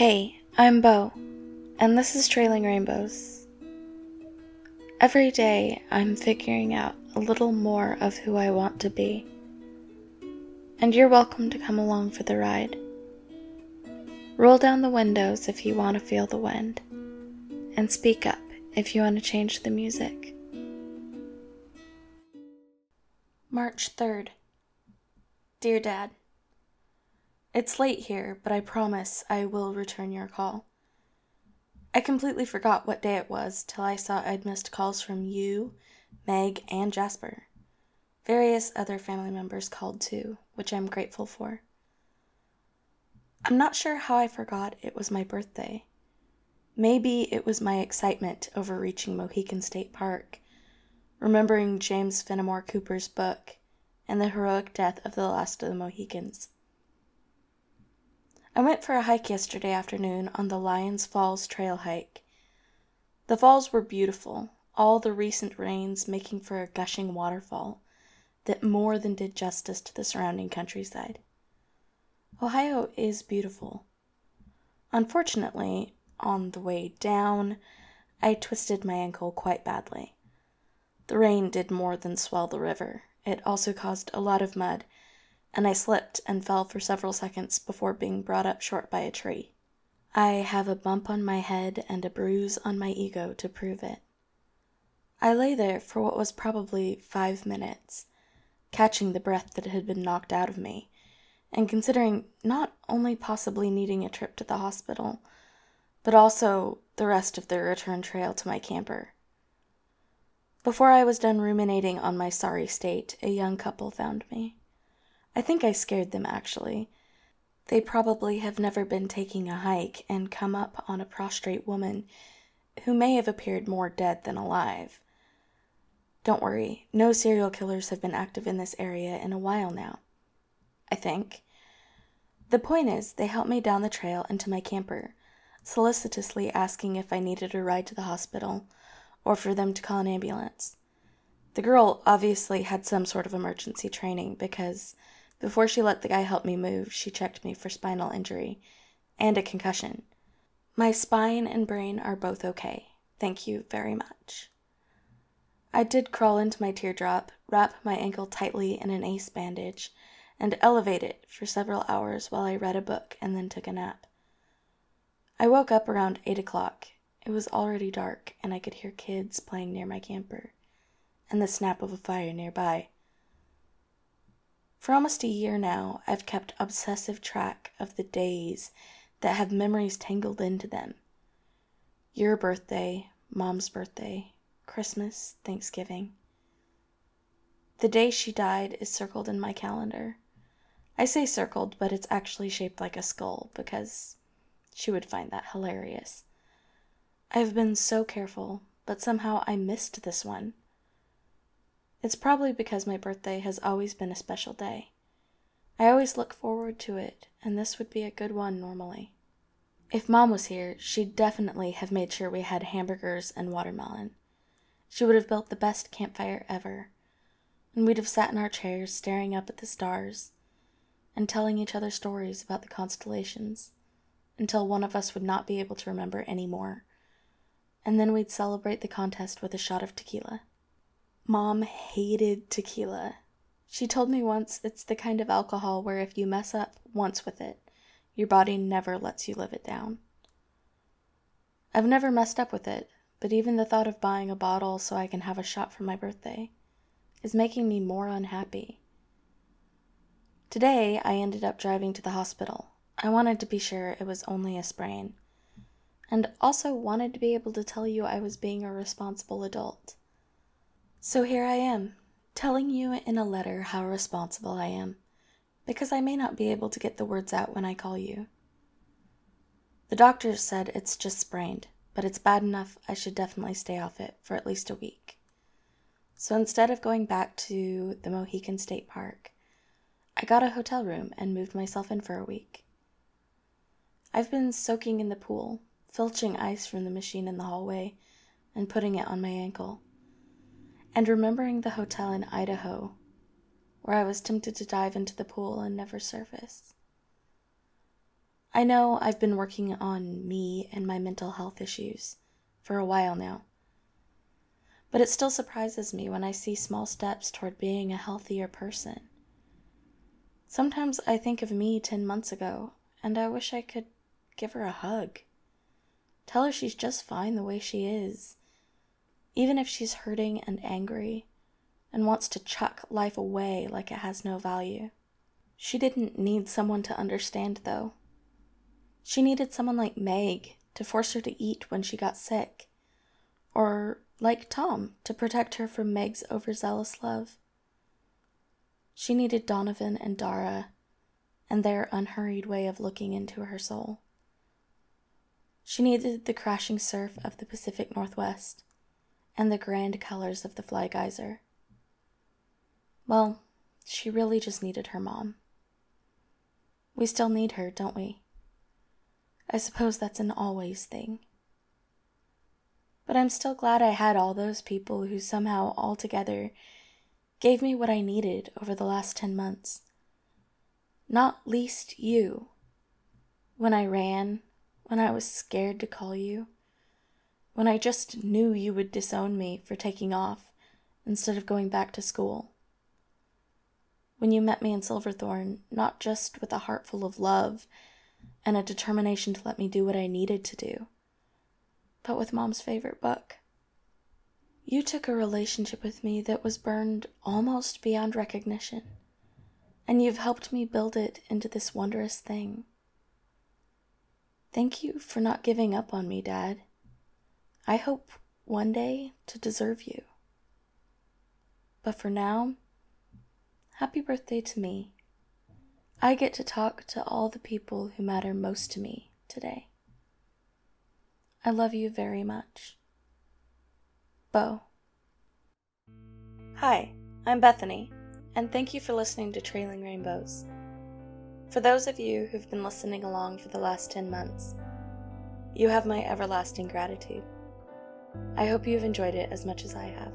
Hey, I'm Bo, and this is Trailing Rainbows. Every day I'm figuring out a little more of who I want to be, and you're welcome to come along for the ride. Roll down the windows if you want to feel the wind, and speak up if you want to change the music. March 3rd. Dear Dad, It's late here, but I promise I will return your call. I completely forgot what day it was till I saw I'd missed calls from you, Meg, and Jasper. Various other family members called too, which I'm grateful for. I'm not sure how I forgot it was my birthday. Maybe it was my excitement over reaching Mohican State Park, remembering James Fenimore Cooper's book, and the heroic death of the last of the Mohicans. I went for a hike yesterday afternoon on the Lyons Falls trail hike. The falls were beautiful, all the recent rains making for a gushing waterfall that more than did justice to the surrounding countryside. Ohio is beautiful. Unfortunately, on the way down, I twisted my ankle quite badly. The rain did more than swell the river, it also caused a lot of mud and I slipped and fell for several seconds before being brought up short by a tree. I have a bump on my head and a bruise on my ego to prove it. I lay there for what was probably five minutes, catching the breath that had been knocked out of me, and considering not only possibly needing a trip to the hospital, but also the rest of the return trail to my camper. Before I was done ruminating on my sorry state, a young couple found me. I think I scared them actually. They probably have never been taking a hike and come up on a prostrate woman who may have appeared more dead than alive. Don't worry, no serial killers have been active in this area in a while now. I think. The point is, they helped me down the trail into my camper, solicitously asking if I needed a ride to the hospital or for them to call an ambulance. The girl obviously had some sort of emergency training because before she let the guy help me move, she checked me for spinal injury and a concussion. My spine and brain are both okay. Thank you very much. I did crawl into my teardrop, wrap my ankle tightly in an ace bandage, and elevate it for several hours while I read a book and then took a nap. I woke up around eight o'clock. It was already dark, and I could hear kids playing near my camper, and the snap of a fire nearby. For almost a year now, I've kept obsessive track of the days that have memories tangled into them. Your birthday, Mom's birthday, Christmas, Thanksgiving. The day she died is circled in my calendar. I say circled, but it's actually shaped like a skull because she would find that hilarious. I've been so careful, but somehow I missed this one. It's probably because my birthday has always been a special day. I always look forward to it, and this would be a good one normally. If Mom was here, she'd definitely have made sure we had hamburgers and watermelon. She would have built the best campfire ever, and we'd have sat in our chairs staring up at the stars and telling each other stories about the constellations until one of us would not be able to remember any more, and then we'd celebrate the contest with a shot of tequila. Mom hated tequila. She told me once it's the kind of alcohol where if you mess up once with it, your body never lets you live it down. I've never messed up with it, but even the thought of buying a bottle so I can have a shot for my birthday is making me more unhappy. Today, I ended up driving to the hospital. I wanted to be sure it was only a sprain, and also wanted to be able to tell you I was being a responsible adult. So here I am, telling you in a letter how responsible I am, because I may not be able to get the words out when I call you. The doctor said it's just sprained, but it's bad enough I should definitely stay off it for at least a week. So instead of going back to the Mohican State Park, I got a hotel room and moved myself in for a week. I've been soaking in the pool, filching ice from the machine in the hallway, and putting it on my ankle and remembering the hotel in Idaho where I was tempted to dive into the pool and never surface. I know I've been working on me and my mental health issues for a while now. But it still surprises me when I see small steps toward being a healthier person. Sometimes I think of me 10 months ago, and I wish I could give her a hug. Tell her she's just fine the way she is, even if she's hurting and angry and wants to chuck life away like it has no value. She didn't need someone to understand, though. She needed someone like Meg to force her to eat when she got sick, or like Tom to protect her from Meg's overzealous love. She needed Donovan and Dara and their unhurried way of looking into her soul. She needed the crashing surf of the Pacific Northwest and the grand colors of the Fly Geyser. Well, she really just needed her mom. We still need her, don't we? I suppose that's an always thing. But I'm still glad I had all those people who somehow all together gave me what I needed over the last 10 months. Not least you. When I ran, when I was scared to call you, when I just knew you would disown me for taking off instead of going back to school. When you met me in Silverthorne, not just with a heart full of love and a determination to let me do what I needed to do, but with mom's favorite book. You took a relationship with me that was burned almost beyond recognition, and you've helped me build it into this wondrous thing. Thank you for not giving up on me, Dad. I hope one day to deserve you. But for now, happy birthday to me. I get to talk to all the people who matter most to me today. I love you very much. Bo. Hi, I'm Bethany, and thank you for listening to Trailing Rainbows. For those of you who've been listening along for the last 10 months, you have my everlasting gratitude. I hope you've enjoyed it as much as I have.